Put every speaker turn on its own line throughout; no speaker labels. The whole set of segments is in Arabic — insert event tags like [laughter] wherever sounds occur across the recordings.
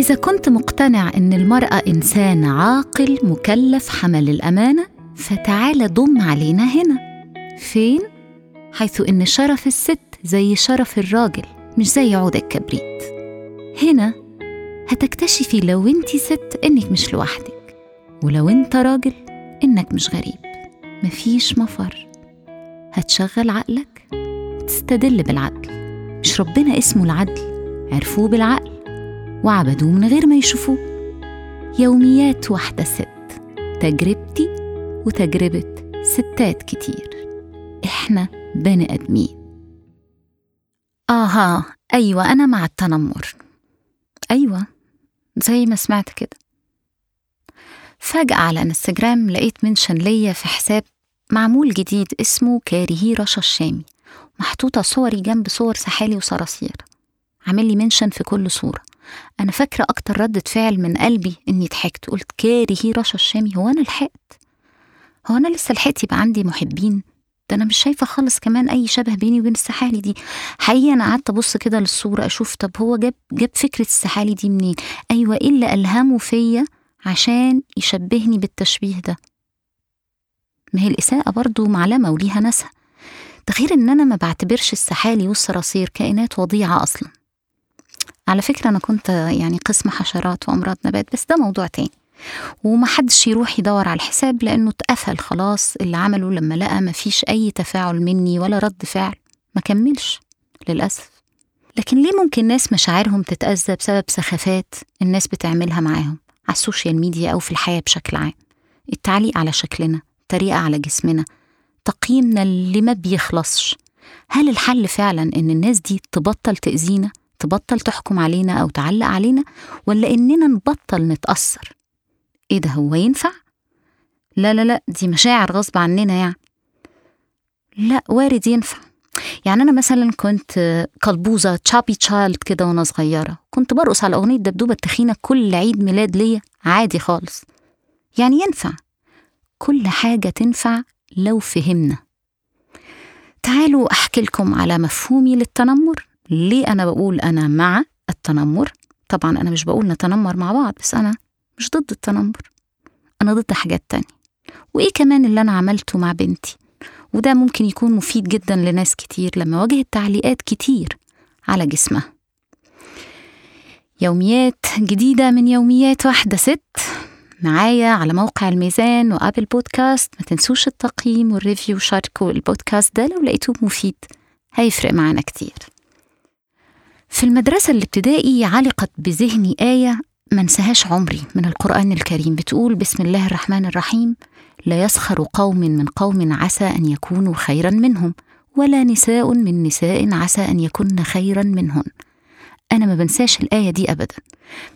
إذا كنت مقتنع إن المرأة إنسان عاقل مكلف حمل الأمانة فتعال ضم علينا هنا. فين؟ حيث إن شرف الست زي شرف الراجل مش زي عود الكبريت. هنا هتكتشفي لو أنت ست إنك مش لوحدك ولو أنت راجل إنك مش غريب. مفيش مفر. هتشغل عقلك وتستدل بالعدل. مش ربنا اسمه العدل عرفوه بالعقل. وعبدوه من غير ما يشوفوه. يوميات واحدة ست. تجربتي وتجربة ستات كتير. إحنا بني آدمين. آها أيوة أنا مع التنمر. أيوة زي ما سمعت كده. فجأة على انستجرام لقيت منشن ليا في حساب معمول جديد اسمه كارهي رشا الشامي. محطوطة صوري جنب صور سحالي وصراصير. عامل لي منشن في كل صورة. أنا فاكرة أكتر ردة فعل من قلبي إني ضحكت قلت كارهي رشا الشامي هو أنا لحقت؟ هو أنا لسه لحقت يبقى عندي محبين؟ ده أنا مش شايفة خالص كمان أي شبه بيني وبين السحالي دي. حقيقة أنا قعدت أبص كده للصورة أشوف طب هو جاب جاب فكرة السحالي دي منين؟ أيوة إيه اللي ألهمه فيا عشان يشبهني بالتشبيه ده؟ ما هي الإساءة برضو معلمة وليها ناسها. ده غير إن أنا ما بعتبرش السحالي والصراصير كائنات وضيعة أصلا. على فكرة أنا كنت يعني قسم حشرات وأمراض نبات بس ده موضوع تاني. ومحدش يروح يدور على الحساب لأنه اتقفل خلاص اللي عمله لما لقى مفيش أي تفاعل مني ولا رد فعل. ما كملش للأسف. لكن ليه ممكن ناس مشاعرهم تتأذى بسبب سخافات الناس بتعملها معاهم؟ على السوشيال ميديا أو في الحياة بشكل عام. التعليق على شكلنا التريقة على جسمنا تقييمنا اللي ما بيخلصش. هل الحل فعلا إن الناس دي تبطل تأذينا؟ تبطل تحكم علينا أو تعلق علينا ولا إننا نبطل نتأثر؟ إيه ده هو ينفع؟ لا لا لا دي مشاعر غصب عننا يعني. لا وارد ينفع. يعني أنا مثلا كنت قلبوزة chubby child كده وأنا صغيرة كنت برقص على أغنية دبدوبة التخينة كل عيد ميلاد ليا عادي خالص. يعني ينفع. كل حاجة تنفع لو فهمنا. تعالوا أحكي لكم على مفهومي للتنمر. ليه أنا بقول أنا مع التنمر؟ طبعا أنا مش بقول نتنمر مع بعض بس أنا مش ضد التنمر. أنا ضد حاجات تانية. وإيه كمان اللي أنا عملته مع بنتي؟ وده ممكن يكون مفيد جدا لناس كتير لما واجهت تعليقات كتير على جسمها. يوميات جديدة من يوميات واحدة ست. معايا على موقع الميزان و Apple Podcasts. ما تنسوش التقييم وال review وشاركوا البودكاست ده لو لقيتوه مفيد. هيفرق معانا كتير. في المدرسة الابتدائي علقت بذهني آية ما انساهاش عمري من القرآن الكريم بتقول بسم الله الرحمن الرحيم لا يسخر قوم من قوم عسى أن يكونوا خيرا منهم ولا نساء من نساء عسى أن يكن خيرا منهن. أنا ما بنساش الآية دي أبدا.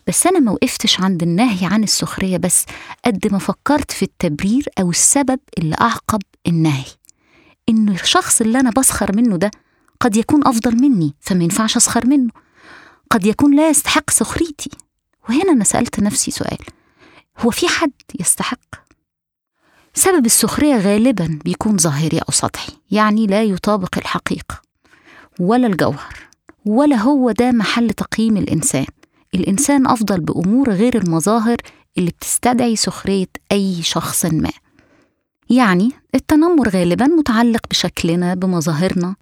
بس أنا ما وقفتش عند النهي عن السخرية بس قد ما فكرت في التبرير أو السبب اللي أعقب النهي. إن الشخص اللي أنا بسخر منه ده قد يكون أفضل مني فما ينفعش أسخر منه. قد يكون لا يستحق سخريتي. وهنا أنا سألت نفسي سؤال. هو في حد يستحق؟ سبب السخرية غالبا بيكون ظاهري أو سطحي يعني لا يطابق الحقيقة ولا الجوهر ولا هو ده محل تقييم الإنسان. الإنسان أفضل بأمور غير المظاهر اللي بتستدعي سخرية أي شخص ما. يعني التنمر غالبا متعلق بشكلنا بمظاهرنا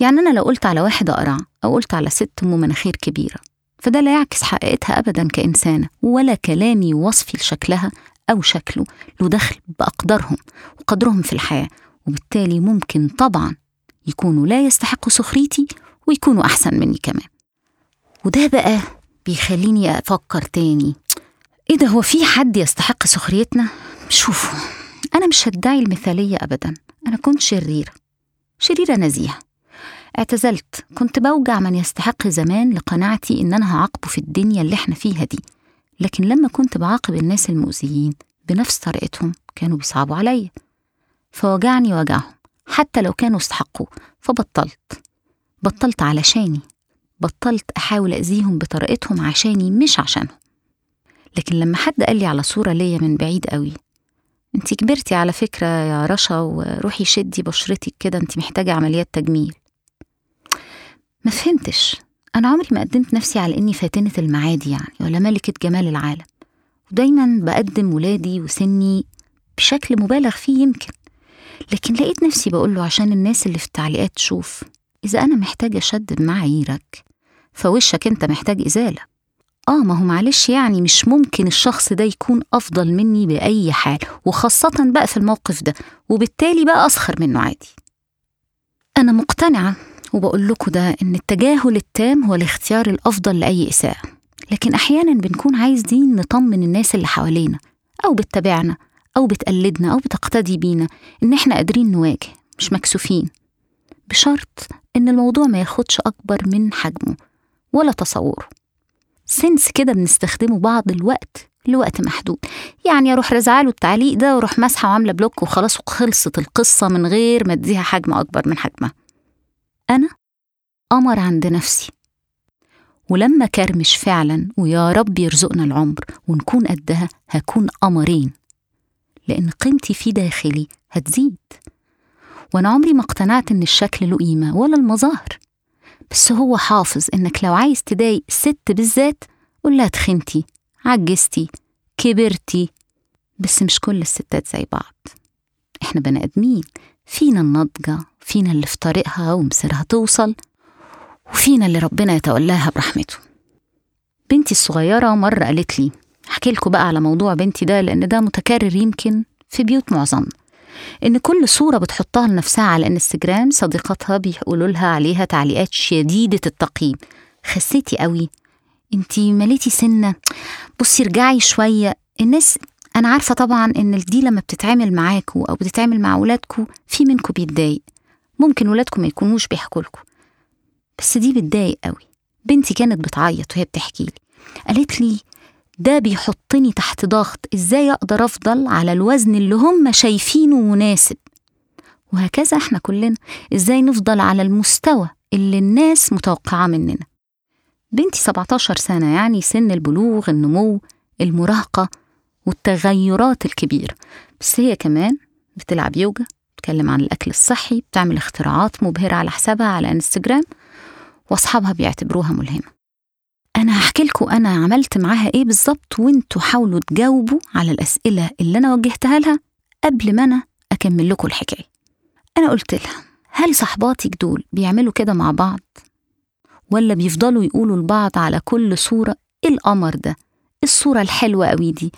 يعني أنا لو قلت على واحد أقرع أو قلت على ست أم مناخير كبيرة فده لا يعكس حقيقتها أبدا كإنسانة ولا كلامي وصفي لشكلها أو شكله له دخل بأقدارهم وقدرهم في الحياة وبالتالي ممكن طبعا يكونوا لا يستحقوا سخريتي ويكونوا أحسن مني كمان وده بقى بيخليني أفكر تاني إيه ده هو في حد يستحق سخريتنا؟ شوفوا أنا مش هدعي المثالية أبدا أنا كنت شريرة شريرة نزيهة اعتزلت. كنت بوجع من يستحق زمان لقناعتي إن أنا هعاقبه في الدنيا اللي إحنا فيها دي. لكن لما كنت بعاقب الناس المؤذيين بنفس طريقتهم كانوا بيصعبوا عليا. فوجعني وجعهم. حتى لو كانوا استحقوه فبطلت. بطلت علشاني. بطلت أحاول أذيهم بطريقتهم عشاني مش عشانهم. لكن لما حد قال لي على صورة ليا من بعيد قوي انت كبرتي على فكرة يا رشا وروحي شدي بشرتك كده انت محتاجة عمليات تجميل. ما فهمتش. أنا عمري ما قدمت نفسي على إني فاتنة المعادي يعني ولا ملكة جمال العالم. ودايما بقدم ولادي وسني بشكل مبالغ فيه يمكن. لكن لقيت نفسي بقوله عشان الناس اللي في التعليقات تشوف إذا أنا محتاجة أشد بمعاييرك فوشك أنت محتاج إزالة. آه ما هو معلش يعني مش ممكن الشخص ده يكون أفضل مني بأي حال وخاصة بقى في الموقف ده وبالتالي بقى أسخر منه عادي. أنا مقتنعة وبقول لكم ده إن التجاهل التام هو الاختيار الأفضل لأي إساءة. لكن أحيانا بنكون عايزين نطمن الناس اللي حوالينا أو بتتابعنا أو بتقلدنا أو بتقتدي بينا إن إحنا قادرين نواجه مش مكسوفين. بشرط إن الموضوع ما ياخدش أكبر من حجمه ولا تصوره. sense كده بنستخدمه بعض الوقت لوقت محدود. يعني أروح رزعاله التعليق ده وأروح ماسحه وعامله block وخلاص وخلصت القصة من غير ما اديها حجم أكبر من حجمها. أنا قمر عند نفسي. ولما كرمش فعلا ويا رب يرزقنا العمر ونكون قدها هكون قمرين. لأن قيمتي في داخلي هتزيد. وأنا عمري ما اقتنعت إن الشكل له قيمة ولا المظاهر. بس هو حافظ إنك لو عايز تضايق ست بالذات قول لها تخنتي عجزتي كبرتي. بس مش كل الستات زي بعض. إحنا بني آدمين فينا النضجة. فينا اللي في طريقها ومسيرها توصل وفينا اللي ربنا يتولاها برحمته. بنتي الصغيرة مرة قالت لي أحكي لكم بقى على موضوع بنتي ده لأن ده متكرر يمكن في بيوت معظمنا إن كل صورة بتحطها لنفسها على إنستجرام صديقاتها بيقولوا لها عليها تعليقات شديدة التقييم. خسيتي قوي. انتي مليتي سنة. بصي ارجعي شوية. الناس أنا عارفة طبعا إن دي لما بتتعامل معاكوا أو بتتعامل مع ولادكوا في منكوا بيتضايق. ممكن ولادكم ما يكونوش بيحكوا لكم. بس دي بتضايق قوي. بنتي كانت بتعيط وهي بتحكي لي. قالت لي ده بيحطني تحت ضغط. إزاي أقدر أفضل على الوزن اللي هم شايفينه مناسب؟ وهكذا إحنا كلنا. إزاي نفضل على المستوى اللي الناس متوقعاه مننا؟ بنتي 17 سنة يعني سن البلوغ النمو المراهقة والتغيرات الكبيرة. بس هي كمان بتلعب يوجا بتتكلم عن الأكل الصحي بتعمل اختراعات مبهرة على حسابها على إنستجرام وأصحابها بيعتبروها ملهمة أنا هحكي لكم أنا عملت معاها إيه بالظبط وإنتوا حاولوا تجاوبوا على الأسئلة اللي أنا وجهتها لها قبل ما أنا أكمل لكم الحكاية أنا قلت لها هل صحباتك دول بيعملوا كده مع بعض؟ ولا بيفضلوا يقولوا لبعض على كل صورة إيه القمر ده؟ الصورة الحلوة قوي دي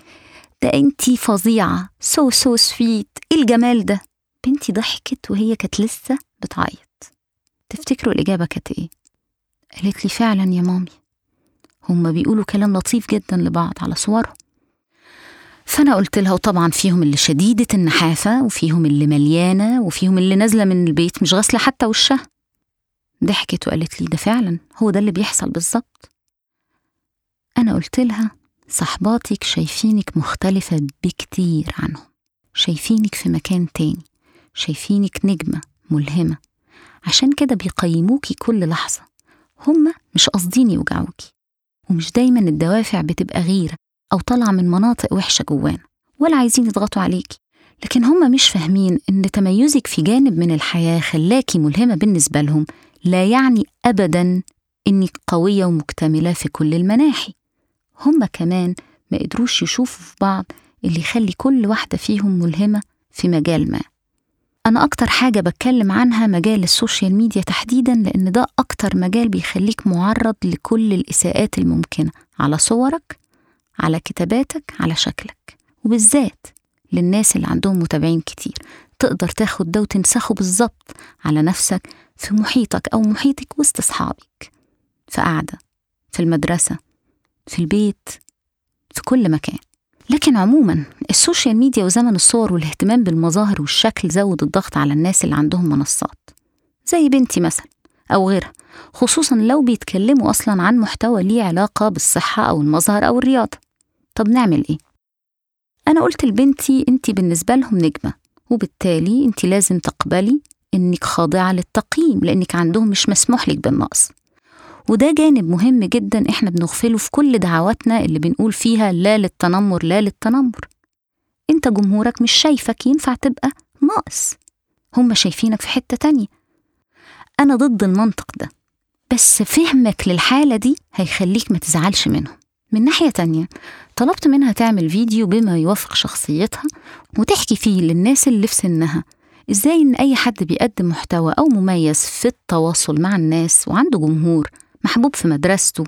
ده أنتي فظيعة so so sweet إيه الجمال ده بنتي ضحكت وهي كانت لسه بتعيط. تفتكروا الإجابة كانت إيه؟ قالت لي فعلا يا mommy. هما بيقولوا كلام لطيف جدا لبعض على صورهم فأنا قلت لها وطبعا فيهم اللي شديدة النحافة وفيهم اللي مليانة وفيهم اللي نازلة من البيت مش غاسلة حتى وشها. ضحكت وقالت لي ده فعلا هو ده اللي بيحصل بالظبط. أنا قلت لها صحباتك شايفينك مختلفة بكتير عنهم. شايفينك في مكان تاني. شايفينك نجمة ملهمة. عشان كده بيقيموكي كل لحظة. هما مش قاصدين يوجعوكي. ومش دايما الدوافع بتبقى غيرة أو طالعة من مناطق وحشة جوانا. ولا عايزين يضغطوا عليكي. لكن هما مش فاهمين إن تميزك في جانب من الحياة خلاكي ملهمة بالنسبة لهم لا يعني أبدا إنك قوية ومكتملة في كل المناحي. هما كمان ما قدروش يشوفوا في بعض اللي يخلي كل واحدة فيهم ملهمة في مجال ما. أنا أكتر حاجة بتكلم عنها مجال السوشيال ميديا تحديدا لأن ده أكتر مجال بيخليك معرض لكل الإساءات الممكنة على صورك على كتاباتك على شكلك وبالذات للناس اللي عندهم متابعين كتير. تقدر تاخد ده وتنسخه بالظبط على نفسك في محيطك أو محيطك وسط أصحابك في قعدة في المدرسة في البيت في كل مكان. لكن عموما ال social media وزمن الصور والاهتمام بالمظاهر والشكل زود الضغط على الناس اللي عندهم منصات زي بنتي مثلا أو غيرها خصوصا لو بيتكلموا أصلا عن محتوى ليه علاقة بالصحة أو المظهر أو الرياضة طب نعمل إيه؟ أنا قلت لبنتي أنت بالنسبة لهم نجمة وبالتالي أنت لازم تقبلي إنك خاضعة للتقييم لأنك عندهم مش مسموح لك بالنقص وده جانب مهم جدا إحنا بنغفله في كل دعواتنا اللي بنقول فيها لا للتنمر لا للتنمر. أنت جمهورك مش شايفك ينفع تبقى ناقص. هم شايفينك في حتة تانية. أنا ضد المنطق ده بس فهمك للحالة دي هيخليك ما تزعلش منهم. من ناحية تانية طلبت منها تعمل فيديو بما يوافق شخصيتها وتحكي فيه للناس اللي في سنها إزاي إن أي حد بيقدم محتوى أو مميز في التواصل مع الناس وعنده جمهور محبوب في مدرسته.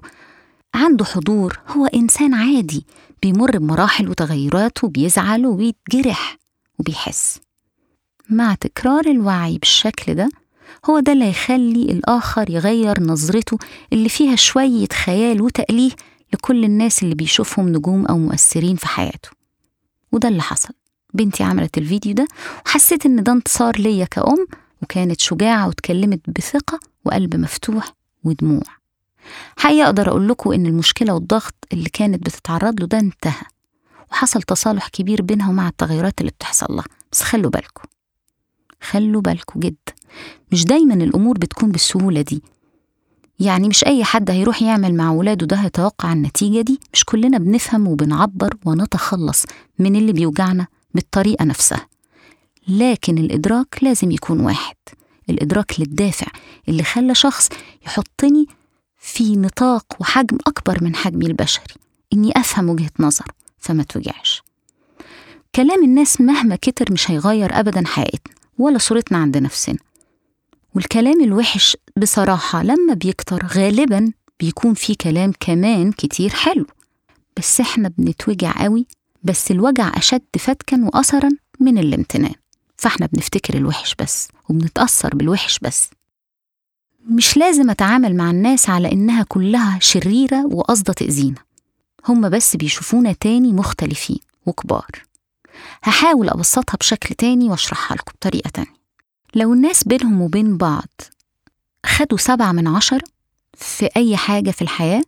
عنده حضور هو إنسان عادي بيمر بمراحل وتغيرات وبيزعل وبيتجرح وبيحس. مع تكرار الوعي بالشكل ده هو ده اللي هيخلي الآخر يغير نظرته اللي فيها شوية خيال وتأليه لكل الناس اللي بيشوفهم نجوم أو مؤثرين في حياته. وده اللي حصل. بنتي عملت الفيديو ده وحسيت إن ده انتصار ليا كأم وكانت شجاعة واتكلمت بثقة وقلب مفتوح ودموع. حقيقة أقدر أقول لكم إن المشكلة والضغط اللي كانت بتتعرض له ده انتهى وحصل تصالح كبير بينها ومع التغيرات اللي بتحصل لها. بس خلوا بالكم خلوا بالكم جدا مش دايما الأمور بتكون بالسهولة دي. يعني مش أي حد هيروح يعمل مع ولاده ده هيتوقع النتيجة دي. مش كلنا بنفهم وبنعبر ونتخلص من اللي بيوجعنا بالطريقة نفسها. لكن الإدراك لازم يكون واحد الإدراك للدافع اللي خلى شخص يحطني في نطاق وحجم أكبر من حجمي البشري إني أفهم وجهة نظره فما توجعش كلام الناس مهما كتر مش هيغير أبدا حقيقتنا ولا صورتنا عند نفسنا. والكلام الوحش بصراحة لما بيكتر غالبا بيكون فيه كلام كمان كتير حلو. بس إحنا بنتوجع قوي بس الوجع أشد فتكا وأثرا من الامتنان. فإحنا بنفتكر الوحش بس وبنتأثر بالوحش بس. مش لازم أتعامل مع الناس على إنها كلها شريرة وقصدة تأذينا. هما بس بيشوفونا تاني مختلفين وكبار. هحاول أبسطها بشكل تاني وأشرحها لكم بطريقة تانية. لو الناس بينهم وبين بعض خدوا سبعة من عشرة في أي حاجة في الحياة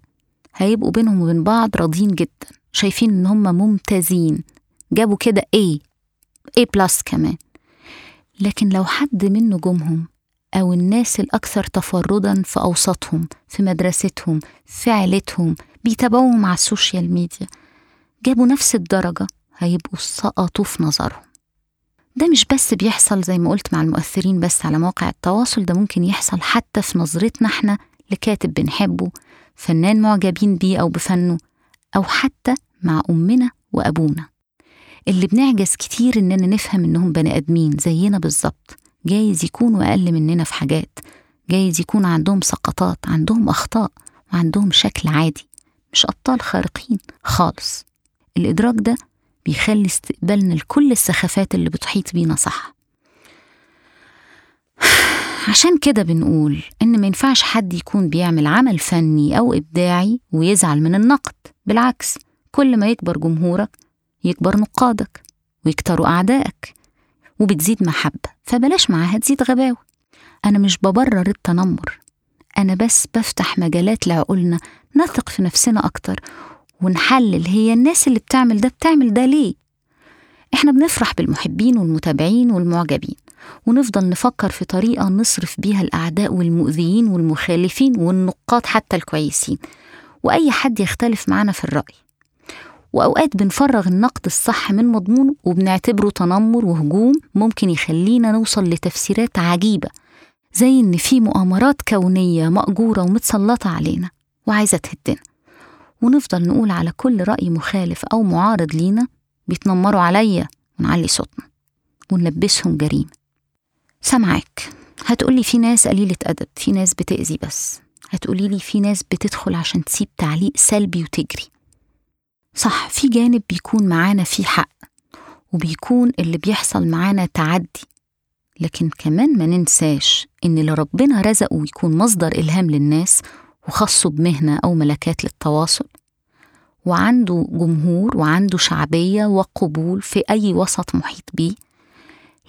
هيبقوا بينهم وبين بعض راضيين جدا. شايفين إن هم ممتازين. جابوا كده A. A بلس كمان. لكن لو حد من نجومهم أو الناس الأكثر تفردا في أوساطهم في مدرستهم في عيلتهم بيتابعوهم على ال social media. جابوا نفس الدرجة هيبقوا سقطوا في نظرهم. ده مش بس بيحصل زي ما قلت مع المؤثرين بس على مواقع التواصل ده ممكن يحصل حتى في نظرتنا إحنا لكاتب بنحبه فنان معجبين بيه أو بفنه أو حتى مع أمنا وأبونا. اللي بنعجز كتير إننا نفهم إنهم بني آدمين زينا بالظبط. جايز يكونوا أقل مننا في حاجات. جايز يكون عندهم سقطات عندهم أخطاء وعندهم شكل عادي. مش أبطال خارقين خالص. الإدراك ده بيخلي استقبالنا لكل السخافات اللي بتحيط بينا صح. [sighs] عشان كده بنقول إن ما ينفعش حد يكون بيعمل عمل فني أو إبداعي ويزعل من النقد. بالعكس كل ما يكبر جمهورك يكبر نقادك ويكتروا أعدائك. وبتزيد محبة فبلاش معاها تزيد غباوة أنا مش ببرر التنمر أنا بس بفتح مجالات لعقولنا نثق في نفسنا أكتر ونحلل هي الناس اللي بتعمل ده بتعمل ده ليه. إحنا بنفرح بالمحبين والمتابعين والمعجبين ونفضل نفكر في طريقة نصرف بيها الأعداء والمؤذيين والمخالفين والنقاد حتى الكويسين. وأي حد يختلف معنا في الرأي. وأوقات بنفرغ النقد الصح من مضمونه وبنعتبره تنمر وهجوم ممكن يخلينا نوصل لتفسيرات عجيبة زي إن في مؤامرات كونية مأجورة ومتسلطة علينا وعايزة تهدنا. ونفضل نقول على كل رأي مخالف أو معارض لينا بيتنمروا عليا ونعلي صوتنا ونلبسهم جريمة. سامعاك هتقولي في ناس قليلة أدب في ناس بتأذي بس. هتقولي لي في ناس بتدخل عشان تسيب تعليق سلبي وتجري. صح في جانب بيكون معانا فيه حق وبيكون اللي بيحصل معانا تعدي لكن كمان ما ننساش إن اللي ربنا رزقه يكون مصدر إلهام للناس وخصه بمهنة أو ملكات للتواصل وعنده جمهور وعنده شعبية وقبول في أي وسط محيط بيه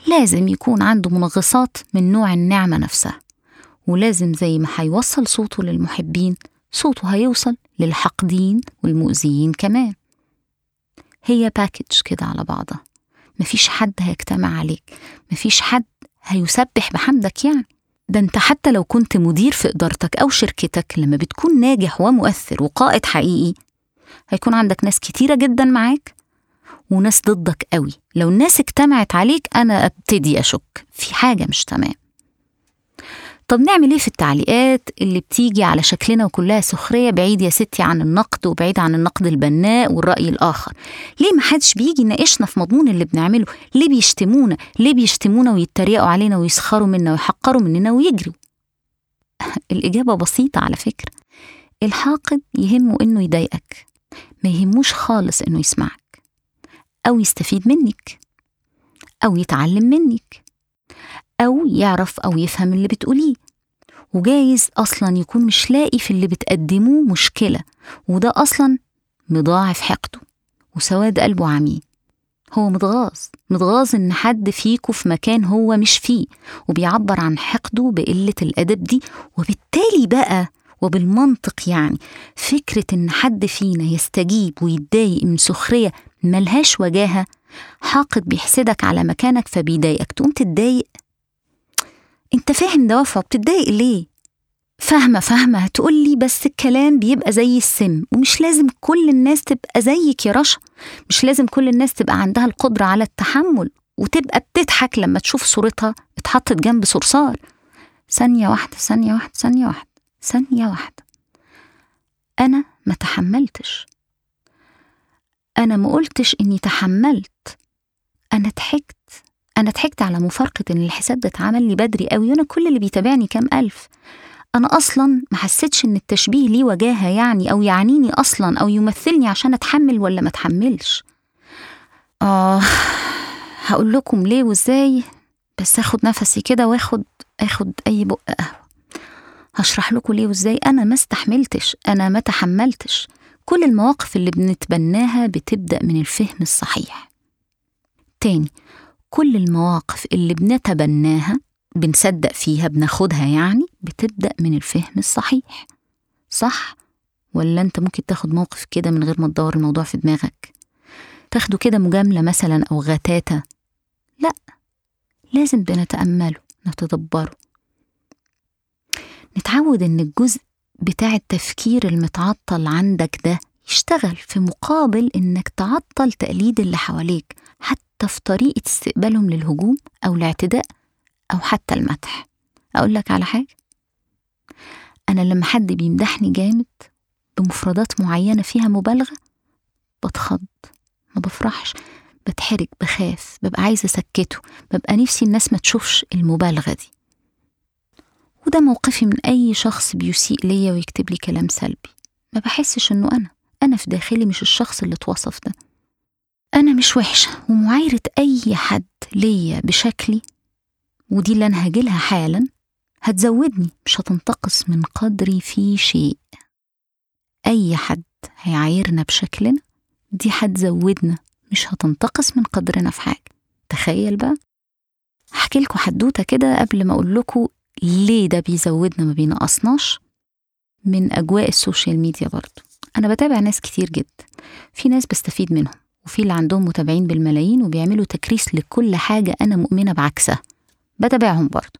لازم يكون عنده منغصات من نوع النعمة نفسها ولازم زي ما هيوصل صوته للمحبين صوته هيوصل للحاقدين والمؤذيين كمان. هي باكج كده على بعضها. مفيش حد هيجتمع عليك. مفيش حد هيسبح بحمدك يعني. ده انت حتى لو كنت مدير في إدارتك أو شركتك لما بتكون ناجح ومؤثر وقائد حقيقي هيكون عندك ناس كتيرة جدا معاك وناس ضدك قوي. لو الناس اجتمعت عليك أنا أبتدي أشك. في حاجة مش تمام. طب نعمل إيه في التعليقات اللي بتيجي على شكلنا وكلها سخرية بعيد يا ستي عن النقد وبعيد عن النقد البناء والرأي الآخر؟ ليه ما حدش بيجي يناقشنا في مضمون اللي بنعمله؟ ليه بيشتمونا؟ ليه بيشتمونا ويتريقوا علينا ويسخروا منا ويحقروا مننا ويجروا؟ [laughs] الإجابة بسيطة على فكرة. الحاقد يهمه إنه يضايقك. ما يهموش خالص إنه يسمعك. أو يستفيد منك. أو يتعلم منك. أو يعرف أو يفهم اللي بتقوليه. وجايز أصلا يكون مش لاقي في اللي بتقدموه مشكلة وده أصلا مضاعف حقده. وسواد قلبه عميق هو متغاظ متغاظ إن حد فيكو في مكان هو مش فيه وبيعبر عن حقده بقلة الأدب دي. وبالتالي بقى وبالمنطق يعني فكرة إن حد فينا يستجيب ويتضايق من سخرية ملهاش وجاهة حاقد بيحسدك على مكانك فبيضايقك. تقوم تتضايق انت فاهم دوافعه بتتضايق ليه؟ فاهمة فاهمة. هتقولي بس الكلام بيبقى زي السم ومش لازم كل الناس تبقى زيك يا رشا مش لازم كل الناس تبقى عندها القدرة على التحمل وتبقى بتضحك لما تشوف صورتها اتحطت جنب صرصار. ثانية واحدة ثانية واحدة ثانية واحدة ثانية واحدة. أنا ما تحملتش. أنا ما قلتش إني تحملت. أنا ضحكت. أنا ضحكت على مفارقة إن الحساب ده اتعمل لي بدري قوي وأنا كل اللي بيتابعني كام ألف. أنا أصلا ما حسيتش إن التشبيه ليه وجاهة يعني أو يعنيني أصلا أو يمثلني عشان أتحمل ولا ما أتحملش. آه هقول لكم ليه وإزاي. بس آخد نفسي كده وآخد آخد أي بق قهوة. هشرح لكم ليه وإزاي. أنا ما استحملتش أنا ما تحملتش. كل المواقف اللي بنتبناها بتبدأ من الفهم الصحيح. تاني كل المواقف اللي بنتبناها بنصدق فيها بناخدها يعني بتبدأ من الفهم الصحيح. صح؟ ولا أنت ممكن تاخد موقف كده من غير ما تدور الموضوع في دماغك؟ تاخده كده مجاملة مثلا أو غتاتة؟ لأ. لازم بنتأمله نتدبره. نتعود إن الجزء بتاع التفكير المتعطل عندك ده يشتغل في مقابل إنك تعطل تقليد اللي حواليك في طريقة استقبالهم للهجوم أو الاعتداء أو حتى المدح. أقول لك على حاجة. أنا لما حد بيمدحني جامد بمفردات معينة فيها مبالغة بتخض ما بفرحش بتحرج بخاف ببقى عايزة أسكته ببقى نفسي الناس ما تشوفش المبالغة دي. وده موقفي من أي شخص بيسيء ليا ويكتب لي كلام سلبي. ما بحسش إنه أنا أنا في داخلي مش الشخص اللي اتوصف ده. أنا مش وحشة ومعايرة أي حد ليا بشكلي ودي اللي أنا هجيلها حالا هتزودني مش هتنتقص من قدري في شيء. أي حد هيعايرنا بشكلنا دي هتزودنا مش هتنتقص من قدرنا في حاجة. تخيل بقى. هحكي لكم حدوتة كده قبل ما أقول لكم ليه ده بيزودنا ما بينقصناش من أجواء ال social media برضو. أنا بتابع ناس كتير جدا. في ناس بستفيد منهم. وفي اللي عندهم متابعين بالملايين وبيعملوا تكريس لكل حاجة أنا مؤمنة بعكسها. بتابعهم برضه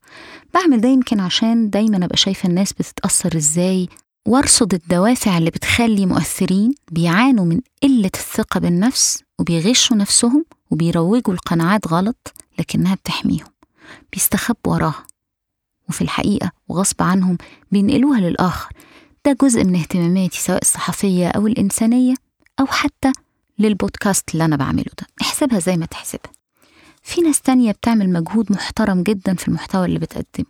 بعمل ده يمكن عشان دايما أبقى شايفة الناس بتتأثر إزاي وأرصد الدوافع اللي بتخلي مؤثرين بيعانوا من قلة الثقة بالنفس وبيغشوا نفسهم وبيروجوا القناعات غلط لكنها بتحميهم. بيستخبوا وراها. وفي الحقيقة وغصب عنهم بينقلوها للآخر. ده جزء من اهتماماتي سواء الصحفية أو الإنسانية أو حتى للبودكاست اللي أنا بعمله ده. احسبها زي ما تحسبها. في ناس تانية بتعمل مجهود محترم جدا في المحتوى اللي بتقدمه.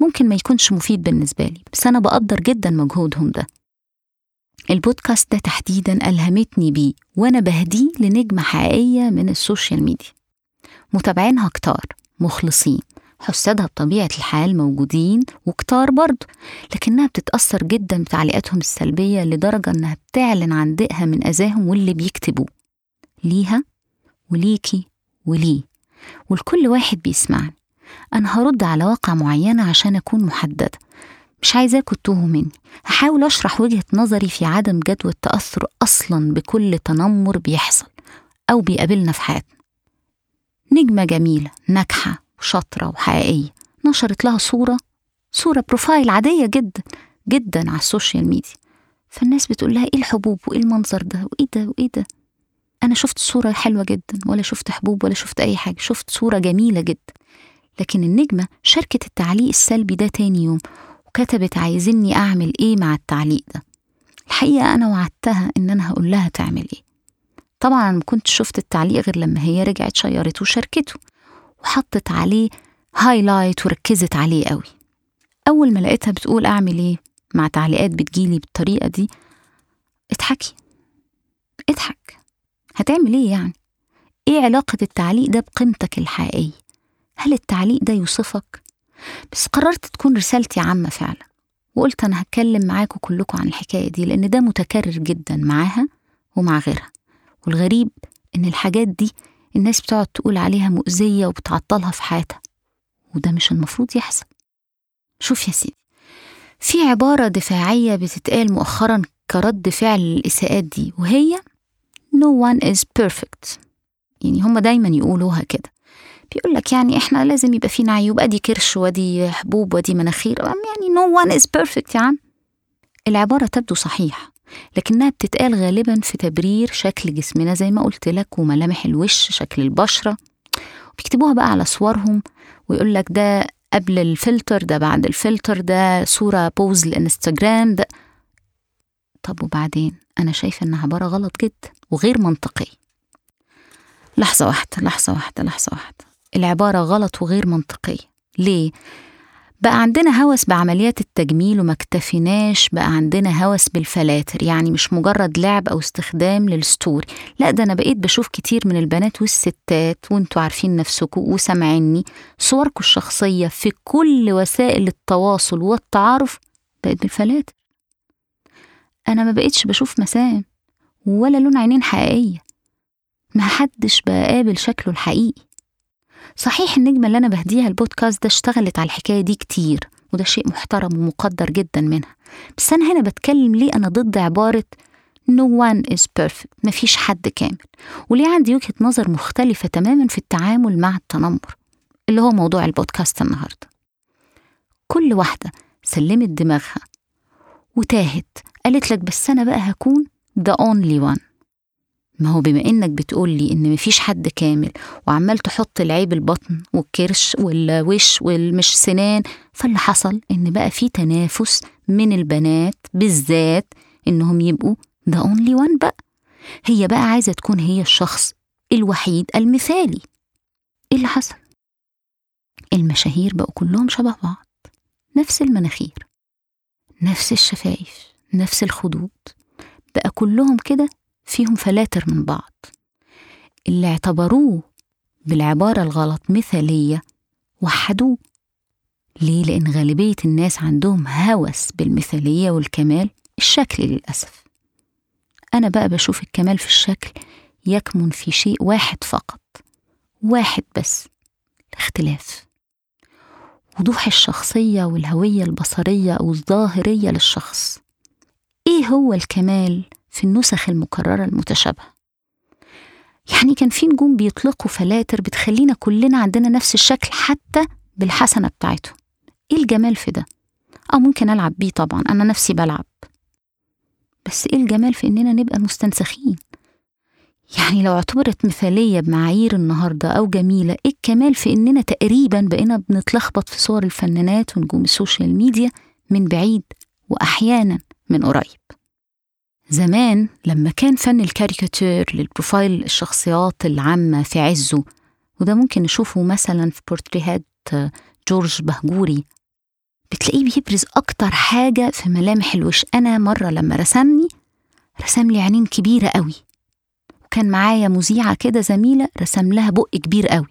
ممكن ما يكونش مفيد بالنسبة لي بس أنا بقدر جدا مجهودهم ده. البودكاست ده تحديدا ألهمتني بيه وأنا بهديه لنجمة حقيقية من ال social media. متابعينها كتار مخلصين. حسادها بطبيعة الحال موجودين وكتار برضه لكنها بتتأثر جدا بتعليقاتهم السلبية لدرجة إنها بتعلن عن ضيقها من أذاهم واللي بيكتبوه. ليها وليكي وليه. ولكل واحد بيسمعني. أنا هرد على واقعة معينة عشان أكون محددة. مش عايزاكوا تتوهوا مني. هحاول أشرح وجهة نظري في عدم جدوى التأثر أصلا بكل تنمر بيحصل أو بيقابلنا في حياتنا. نجمة جميلة ناجحة. وشاطرة وحقيقية. نشرت لها صورة صورة profile عادية جدا جدا على ال social media. فالناس بتقول لها إيه الحبوب وإيه المنظر ده وإيه ده وإيه ده؟ أنا شفت صورة حلوة جدا ولا شفت حبوب ولا شفت أي حاجة شفت صورة جميلة جدا لكن النجمة شاركت التعليق السلبي ده تاني يوم وكتبت عايزيني أعمل إيه مع التعليق ده. الحقيقة أنا وعدتها إن أنا هقول لها تعمل إيه. طبعا ما كنت شفت التعليق غير لما هي رجعت شيرته وشاركته. وحطت عليه هايلايت وركزت عليه قوي. أول ما لقيتها بتقول أعمل إيه مع تعليقات بتجيلي بالطريقة دي؟ اضحكي. اضحك. هتعمل إيه يعني؟ إيه علاقة التعليق ده بقيمتك الحقيقية؟ هل التعليق ده يوصفك؟ بس قررت تكون رسالتي عامة فعلا. وقلت أنا هتكلم معاكم كلكم عن الحكاية دي لأن ده متكرر جدا معاها ومع غيرها. والغريب إن الحاجات دي الناس بتقعد تقول عليها مؤذية وبتعطلها في حياتها. وده مش المفروض يحصل. شوف يا سيدي في عبارة دفاعية بتتقال مؤخرا كرد فعل للإساءات دي وهي no one is perfect. يعني هم دايما يقولوها كده. بيقول لك يعني إحنا لازم يبقى فينا عيوب ادي كرش وادي حبوب وادي مناخير. يعني no one is perfect يا عم. العبارة تبدو صحيح لكنها بتتقال غالبا في تبرير شكل جسمنا زي ما قلت لك وملامح الوش شكل البشرة. بيكتبوها بقى على صورهم ويقول لك ده قبل الفلتر ده بعد الفلتر ده صورة pose ال Instagram ده طب وبعدين؟ أنا شايفة إنها عبارة غلط جدا وغير منطقية. لحظة واحدة لحظة واحدة لحظة واحدة. العبارة غلط وغير منطقية. ليه؟ بقى عندنا هوس بعمليات التجميل وما اكتفيناش بقى عندنا هوس بالفلاتر يعني مش مجرد لعب أو استخدام لل story لا ده أنا بقيت بشوف كتير من البنات والستات وانتوا عارفين نفسكم وسامعيني صوركم الشخصية في كل وسائل التواصل والتعارف بقت بالفلاتر. أنا ما بقيتش بشوف مسام ولا لون عينين حقيقية. ما حدش بقى قابل شكله الحقيقي. صحيح النجمة اللي أنا بهديها البودكاست ده اشتغلت على الحكاية دي كتير وده شيء محترم ومقدر جدا منها. بس أنا هنا بتكلم ليه أنا ضد عبارة no one is perfect مفيش حد كامل. وليه عندي وجهة نظر مختلفة تماما في التعامل مع التنمر اللي هو موضوع البودكاست النهاردة. كل واحدة سلمت دماغها وتاهت قالت لك بس أنا بقى هكون the only one. ما هو بما إنك بتقول لي إن مفيش حد كامل وعمال تحط العيب البطن والكرش والوش والمش سنان فاللي حصل إن بقى في تنافس من البنات بالذات إنهم يبقوا the only one بقى. هي بقى عايزة تكون هي الشخص الوحيد المثالي. إيه اللي حصل؟ المشاهير بقوا كلهم شبه بعض. نفس المناخير نفس الشفايف نفس الخدود. بقى كلهم كده فيهم فلاتر من بعض. اللي اعتبروه بالعبارة الغلط مثالية وحدوه. ليه؟ لأن غالبية الناس عندهم هوس بالمثالية والكمال الشكل للأسف. أنا بقى بشوف الكمال في الشكل يكمن في شيء واحد فقط. واحد بس. الاختلاف. وضوح الشخصية والهوية البصرية أو الظاهرية للشخص. إيه هو الكمال في النسخ المكررة المتشابهة. يعني كان في نجوم بيطلقوا فلاتر بتخلينا كلنا عندنا نفس الشكل حتى بالحسنة بتاعته إيه الجمال في ده؟ آه ممكن ألعب بيه طبعا أنا نفسي بلعب. بس إيه الجمال في إننا نبقى مستنسخين؟ يعني لو اعتبرت مثالية بمعايير النهاردة أو جميلة إيه الكمال في إننا تقريبا بقينا بنتلخبط في صور الفنانات ونجوم ال social media من بعيد وأحيانا من قريب؟ زمان لما كان فن الكاريكاتير للبروفايل الشخصيات العامة في عزه وده ممكن نشوفه مثلا في بورتريهات جورج بهجوري بتلاقيه بيبرز أكتر حاجة في ملامح الوش. أنا مرة لما رسمني رسم لي عينين كبيرة قوي وكان معايا مذيعة كده زميلة رسم لها بق كبير قوي.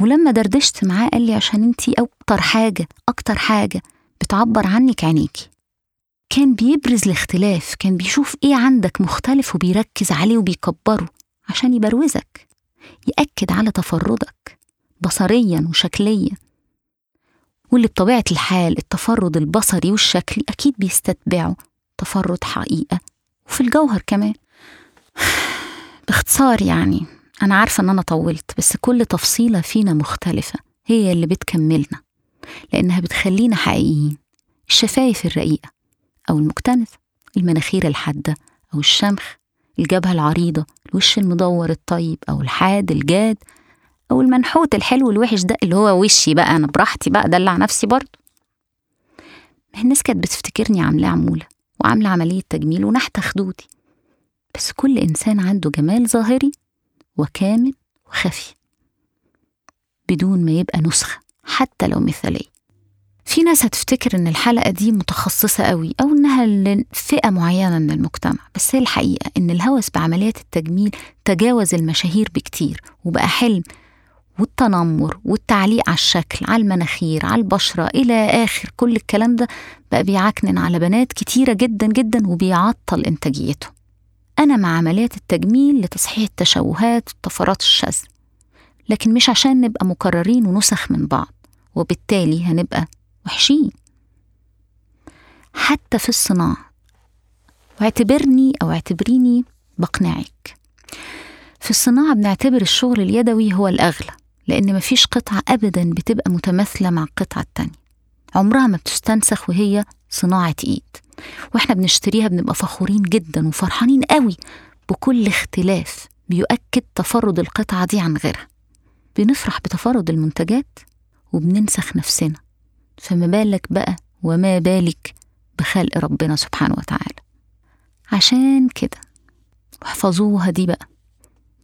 ولما دردشت معاه قال لي عشان أنتي أكتر حاجة أكتر حاجة بتعبر عنك عينيكي. كان بيبرز الاختلاف كان بيشوف إيه عندك مختلف وبيركز عليه وبيكبره عشان يبروزك يأكد على تفردك بصريا وشكليا. واللي بطبيعة الحال التفرد البصري والشكل أكيد بيستتبعه تفرد حقيقة وفي الجوهر كمان. [sighs] باختصار يعني أنا عارفة إن أنا طولت بس كل تفصيلة فينا مختلفة هي اللي بتكملنا لأنها بتخلينا حقيقيين الشفايف الرقيقة. أو المكتنث المناخير الحادة أو الشمخ الجبهة العريضة الوش المدور الطيب أو الحاد الجاد أو المنحوت الحلو الوحش ده اللي هو وشي بقى أنا براحتي بقى دلع نفسي برضه. الناس كانت بتفتكرني عاملة عمولة وعاملة عملية تجميل ونحت خدودي. بس كل إنسان عنده جمال ظاهري وكامل وخفي بدون ما يبقى نسخة حتى لو مثالية. في ناس هتفتكر إن الحلقة دي متخصصة قوي أو إنها لفئة معينة من المجتمع بس هي الحقيقة إن الهوس بعمليات التجميل تجاوز المشاهير بكتير وبقى حلم والتنمر والتعليق على الشكل على المناخير على البشرة إلى آخر. كل الكلام ده بقى بيعكنن على بنات كتيرة جدا جدا وبيعطل إنتاجيتهم أنا مع عمليات التجميل لتصحيح التشوهات والطفرات الشاذة لكن مش عشان نبقى مكررين ونسخ من بعض وبالتالي هنبقى وحشين. حتى في الصناعة. واعتبرني أو اعتبريني بقنعك في الصناعة بنعتبر الشغل اليدوي هو الأغلى لأن مفيش قطعة أبدا بتبقى متماثلة مع القطعة التانية. عمرها ما بتستنسخ وهي صناعة إيد. وإحنا بنشتريها بنبقى فخورين جدا وفرحانين قوي بكل اختلاف بيؤكد تفرد القطعة دي عن غيرها. بنفرح بتفرد المنتجات وبننسخ نفسنا. فما بالك بقى وما بالك بخلق ربنا سبحانه وتعالى. عشان كده واحفظوها دي بقى.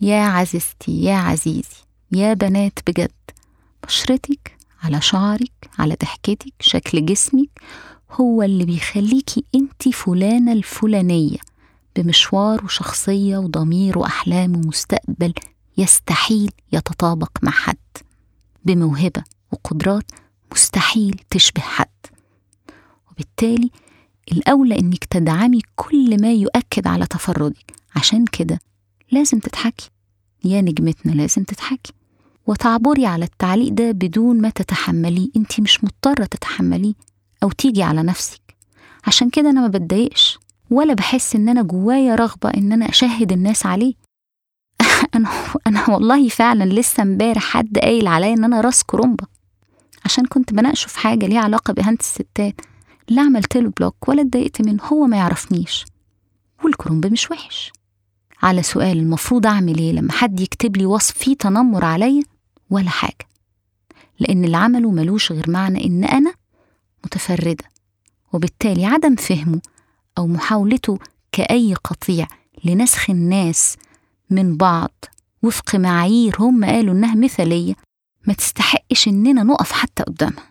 يا عزيزتي يا عزيزي يا بنات بجد بشرتك على شعرك على ضحكتك شكل جسمك هو اللي بيخليكي انت فلانة الفلانية بمشوار وشخصية وضمير وأحلام ومستقبل يستحيل يتطابق مع حد بموهبة وقدرات مستحيل تشبه حد. وبالتالي الأولى إنك تدعمي كل ما يؤكد على تفردك. عشان كده لازم تضحكي. يا نجمتنا لازم تضحكي. وتعبري على التعليق ده بدون ما تتحمليه. انت مش مضطرة تتحمليه أو تيجي على نفسك. عشان كده أنا ما بتضايقش. ولا بحس إن أنا جوايا رغبة إن أنا أشهد الناس عليه. [laughs] أنا أنا والله فعلا لسه امبارح حد قايل عليا إن أنا راس كرومبا. عشان كنت بناقشه في حاجة ليها علاقة بإهانة الستات. لا عملت له بلوك ولا اتضايقت منه هو ما يعرفنيش. والكرومب مش وحش. على سؤال المفروض أعمل إيه لما حد يكتب لي وصف فيه تنمر عليا؟ ولا حاجة. لأن اللي عمله ملوش غير معنى إن أنا متفردة. وبالتالي عدم فهمه أو محاولته كأي قطيع لنسخ الناس من بعض وفق معايير هم قالوا إنها مثالية ما تستحقش إننا نقف حتى قدامها.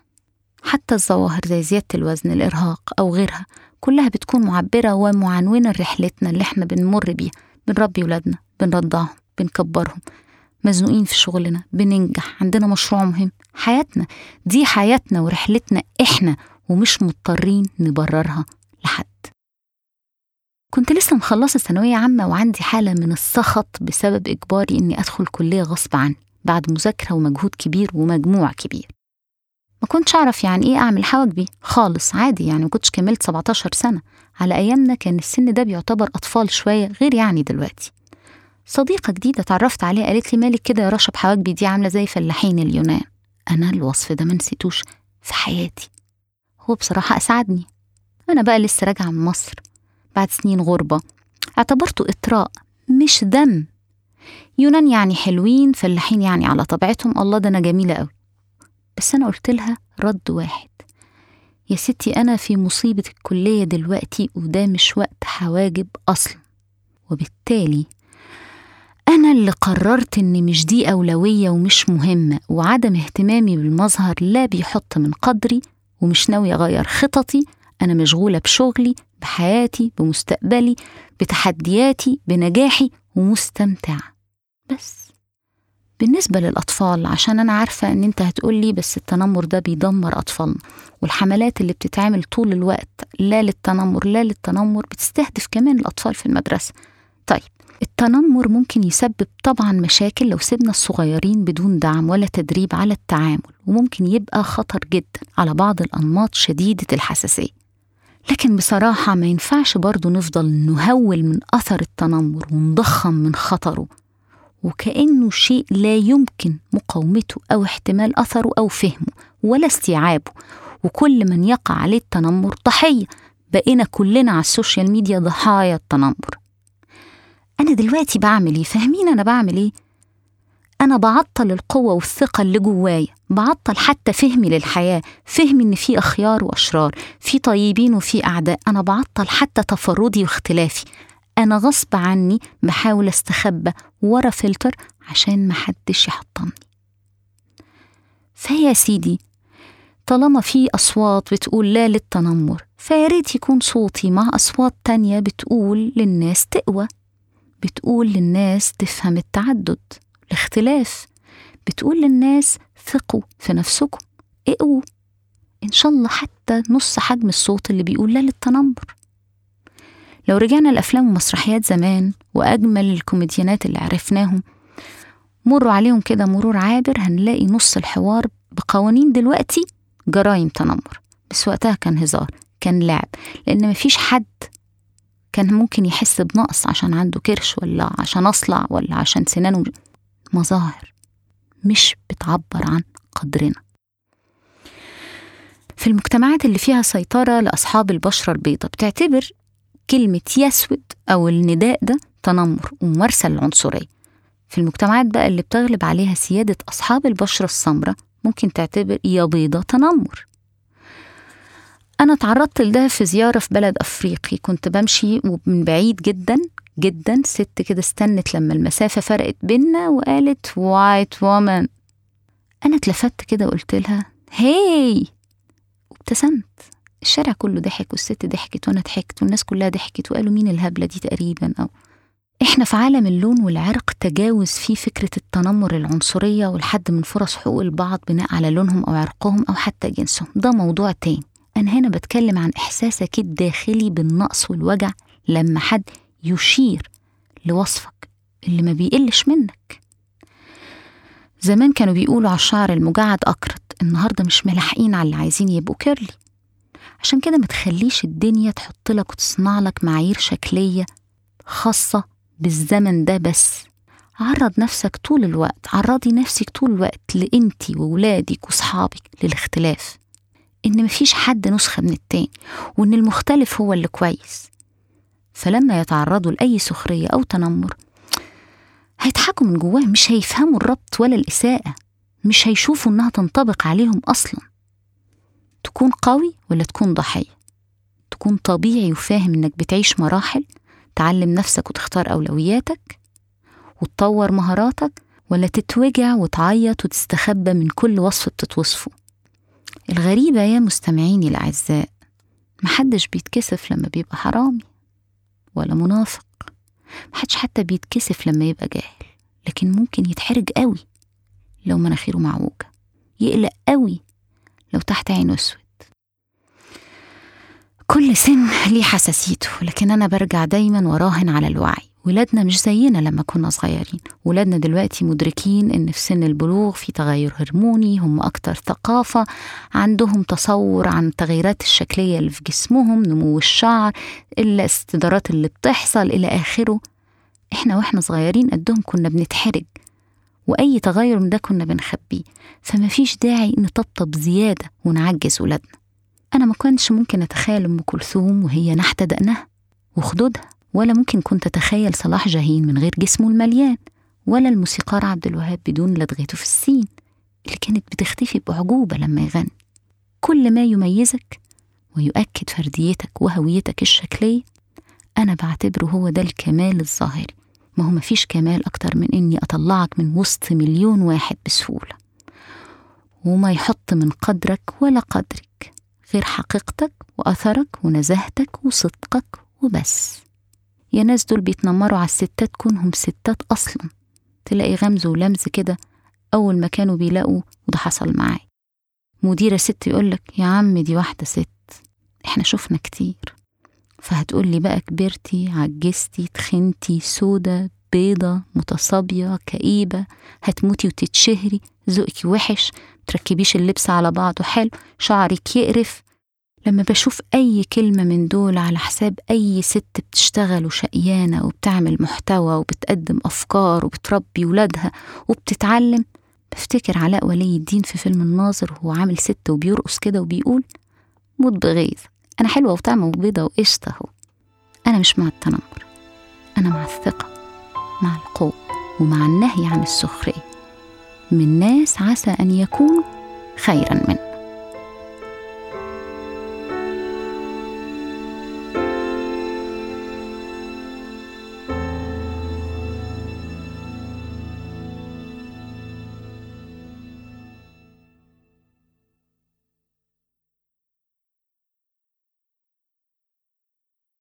حتى الظواهر زي زيادة الوزن الإرهاق أو غيرها كلها بتكون معبرة ومعنونة لرحلتنا اللي إحنا بنمر بيها. بنربي ولادنا بنرضعهم بنكبرهم. مزنوقين في شغلنا بننجح عندنا مشروع مهم. حياتنا دي حياتنا ورحلتنا إحنا ومش مضطرين نبررها لحد. كنت لسه مخلصة ثانوية عامة وعندي حالة من السخط بسبب إجباري إني أدخل كلية غصب عني. بعد مذاكرة ومجهود كبير ومجموع كبير. ما كنتش أعرف يعني إيه أعمل حواجبي. خالص عادي يعني ما كنتش كملت 17 سنة. على أيامنا كان السن ده بيعتبر أطفال شوية غير يعني دلوقتي. صديقة جديدة اتعرفت عليها قالت لي مالك كده يا رشا بحواجبي دي عاملة زي فلاحين اليونان. أنا الوصف ده ما نسيتوش في حياتي. هو بصراحة أسعدني أنا بقى لسه راجعة من مصر. بعد سنين غربة. اعتبرته إطراء مش ذم يونان يعني حلوين فلاحين يعني على طبيعتهم. الله ده أنا جميلة أوي. بس أنا قلت لها رد واحد. يا ستي أنا في مصيبة الكلية دلوقتي وده مش وقت حواجب أصلا. وبالتالي أنا اللي قررت إن مش دي أولوية ومش مهمة وعدم اهتمامي بالمظهر لا بيحط من قدري ومش ناوي أغير خططي. أنا مشغولة بشغلي بحياتي بمستقبلي بتحدياتي بنجاحي ومستمتعة. بس. بالنسبة للأطفال عشان أنا عارفة إن أنت هتقولي بس التنمر ده بيدمر أطفالنا والحملات اللي بتتعمل طول الوقت لا للتنمر لا للتنمر بتستهدف كمان الأطفال في المدرسة. طيب التنمر ممكن يسبب طبعا مشاكل لو سيبنا الصغيرين بدون دعم ولا تدريب على التعامل وممكن يبقى خطر جدا على بعض الأنماط شديدة الحساسية. لكن بصراحة ما ينفعش برضو نفضل نهول من أثر التنمر ونضخم من خطره. وكأنه شيء لا يمكن مقاومته أو احتمال أثره أو فهمه ولا استيعابه. وكل من يقع عليه التنمر ضحية. بقينا كلنا على السوشيال ميديا ضحايا التنمر. أنا دلوقتي بعمل إيه؟ فاهمين أنا بعمل إيه؟ أنا بعطل القوة والثقة اللي جوايا. بعطل حتى فهمي للحياة. فهمي إن في أخيار وأشرار في طيبين وفي أعداء. أنا بعطل حتى تفردي واختلافي. أنا غصب عني بحاول أستخبى ورا فلتر عشان محدش يحطمني. فيا سيدي طالما في أصوات بتقول لا للتنمر فياريت يكون صوتي مع أصوات تانية بتقول للناس تقوى. بتقول للناس تفهم التعدد الاختلاف. بتقول للناس ثقوا في نفسكم اقووا. إن شاء الله حتى نص حجم الصوت اللي بيقول لا للتنمر. لو رجعنا الأفلام ومسرحيات زمان وأجمل الكوميديانات اللي عرفناهم مروا عليهم كده مرور عابر هنلاقي نص الحوار بقوانين دلوقتي جرايم تنمر. بس وقتها كان هزار كان لعب لأن مفيش حد كان ممكن يحس بنقص عشان عنده كرش ولا عشان أصلع ولا عشان سنانه مظاهر مش بتعبر عن قدرنا. في المجتمعات اللي فيها سيطرة لأصحاب البشرة البيضاء بتعتبر كلمة يسود أو النداء ده تنمر وممارسة للعنصرية في المجتمعات بقى اللي بتغلب عليها سيادة أصحاب البشرة السمراء ممكن تعتبر يا بيضة تنمر. أنا تعرضت لده في زيارة في بلد أفريقي. كنت بمشي ومن بعيد جدا جدا. ست كده استنت لما المسافة فرقت بينا وقالت وايت وومن أنا اتلفت كده وقلت لها هاي وابتسمت. الشارع كله ضحك والست ضحكت وأنا ضحكت والناس كلها ضحكت وقالوا مين الهبلة دي تقريبا أو إحنا في عالم اللون والعرق تجاوز فيه فكرة التنمر العنصرية والحد من فرص حقوق البعض بناء على لونهم أو عرقهم أو حتى جنسهم. ده موضوع تاني. أنا هنا بتكلم عن إحساسك الداخلي بالنقص والوجع لما حد يشير لوصفك اللي ما بيقلش منك. زمان كانوا بيقولوا على الشعر المجعد أكرت النهاردة مش ملاحقين على اللي عايزين يبقوا كيرلي. عشان كده ما تخليش الدنيا تحط لك وتصنع لك معايير شكلية خاصة بالزمن ده بس. عرض نفسك طول الوقت عرضي نفسك طول الوقت لإنتي وولادك وصحابك للاختلاف. إن مفيش حد نسخة من التاني وإن المختلف هو اللي كويس. فلما يتعرضوا لأي سخرية أو تنمر هيضحكوا من جواهم مش هيفهموا الربط ولا الإساءة مش هيشوفوا إنها تنطبق عليهم أصلا. تكون قوي ولا تكون ضحية؟ تكون طبيعي وفاهم إنك بتعيش مراحل تعلم نفسك وتختار أولوياتك وتطور مهاراتك ولا تتوجع وتعيط وتستخبى من كل وصف بتتوصفه؟ الغريبة يا مستمعيني الأعزاء محدش بيتكسف لما بيبقى حرامي ولا منافق. محدش حتى بيتكسف لما يبقى جاهل لكن ممكن يتحرج قوي لو مناخيره معوجة يقلق قوي لو تحت عينه أسود. كل سن ليه حساسيته لكن أنا برجع دايما وراهن على الوعي. ولادنا مش زينا لما كنا صغيرين. ولادنا دلوقتي مدركين إن في سن البلوغ في تغير هرموني هم أكتر ثقافة عندهم تصور عن التغيرات الشكلية اللي في جسمهم نمو الشعر الاستدارات اللي بتحصل إلى آخره. إحنا وإحنا صغيرين قدهم كنا بنتحرج. وأي تغير من ده كنا بنخبيه فما فيش داعي نطبطب زيادة ونعجز ولادنا. أنا ما كنتش ممكن أتخيل أم كلثوم وهي نحت دقنها وخدودها ولا ممكن كنت أتخيل صلاح جاهين من غير جسمه المليان ولا الموسيقار عبد الوهاب بدون لدغته في السين اللي كانت بتختفي بأعجوبة لما يغني. كل ما يميزك ويؤكد فرديتك وهويتك الشكلية أنا بعتبره هو ده الكمال الظاهري. ما هو مفيش كمال أكتر من إني أطلعك من وسط مليون واحد بسهولة. وما يحط من قدرك ولا قدرك غير حقيقتك وأثرك ونزاهتك وصدقك وبس. يا ناس دول بيتنمروا على الستات كونهم ستات أصلا. تلاقي غمز ولمز كده أول ما كانوا بيلاقوا وده حصل معاي مديرة ست يقولك يا عم دي واحدة ست إحنا شفنا كتير. فهتقولي بقى كبرتي عجزتي تخنتي سودة بيضة متصابية كئيبة هتموتي وتتشهري ذوقك وحش تركبيش اللبس على بعضه حلو شعرك يقرف. لما بشوف أي كلمة من دول على حساب أي ست بتشتغل وشقيانة وبتعمل محتوى وبتقدم أفكار وبتربي ولادها وبتتعلم بفتكر علاء ولي الدين في فيلم الناظر وهو عامل ست وبيرقص كده وبيقول موت بغيظ. أنا حلوة وطعمة وبيضة وقشطة أهو. أنا مش مع التنمر. أنا مع الثقة مع القوة ومع النهي عن السخرية. من ناس عسى أن يكونوا خيرا منه.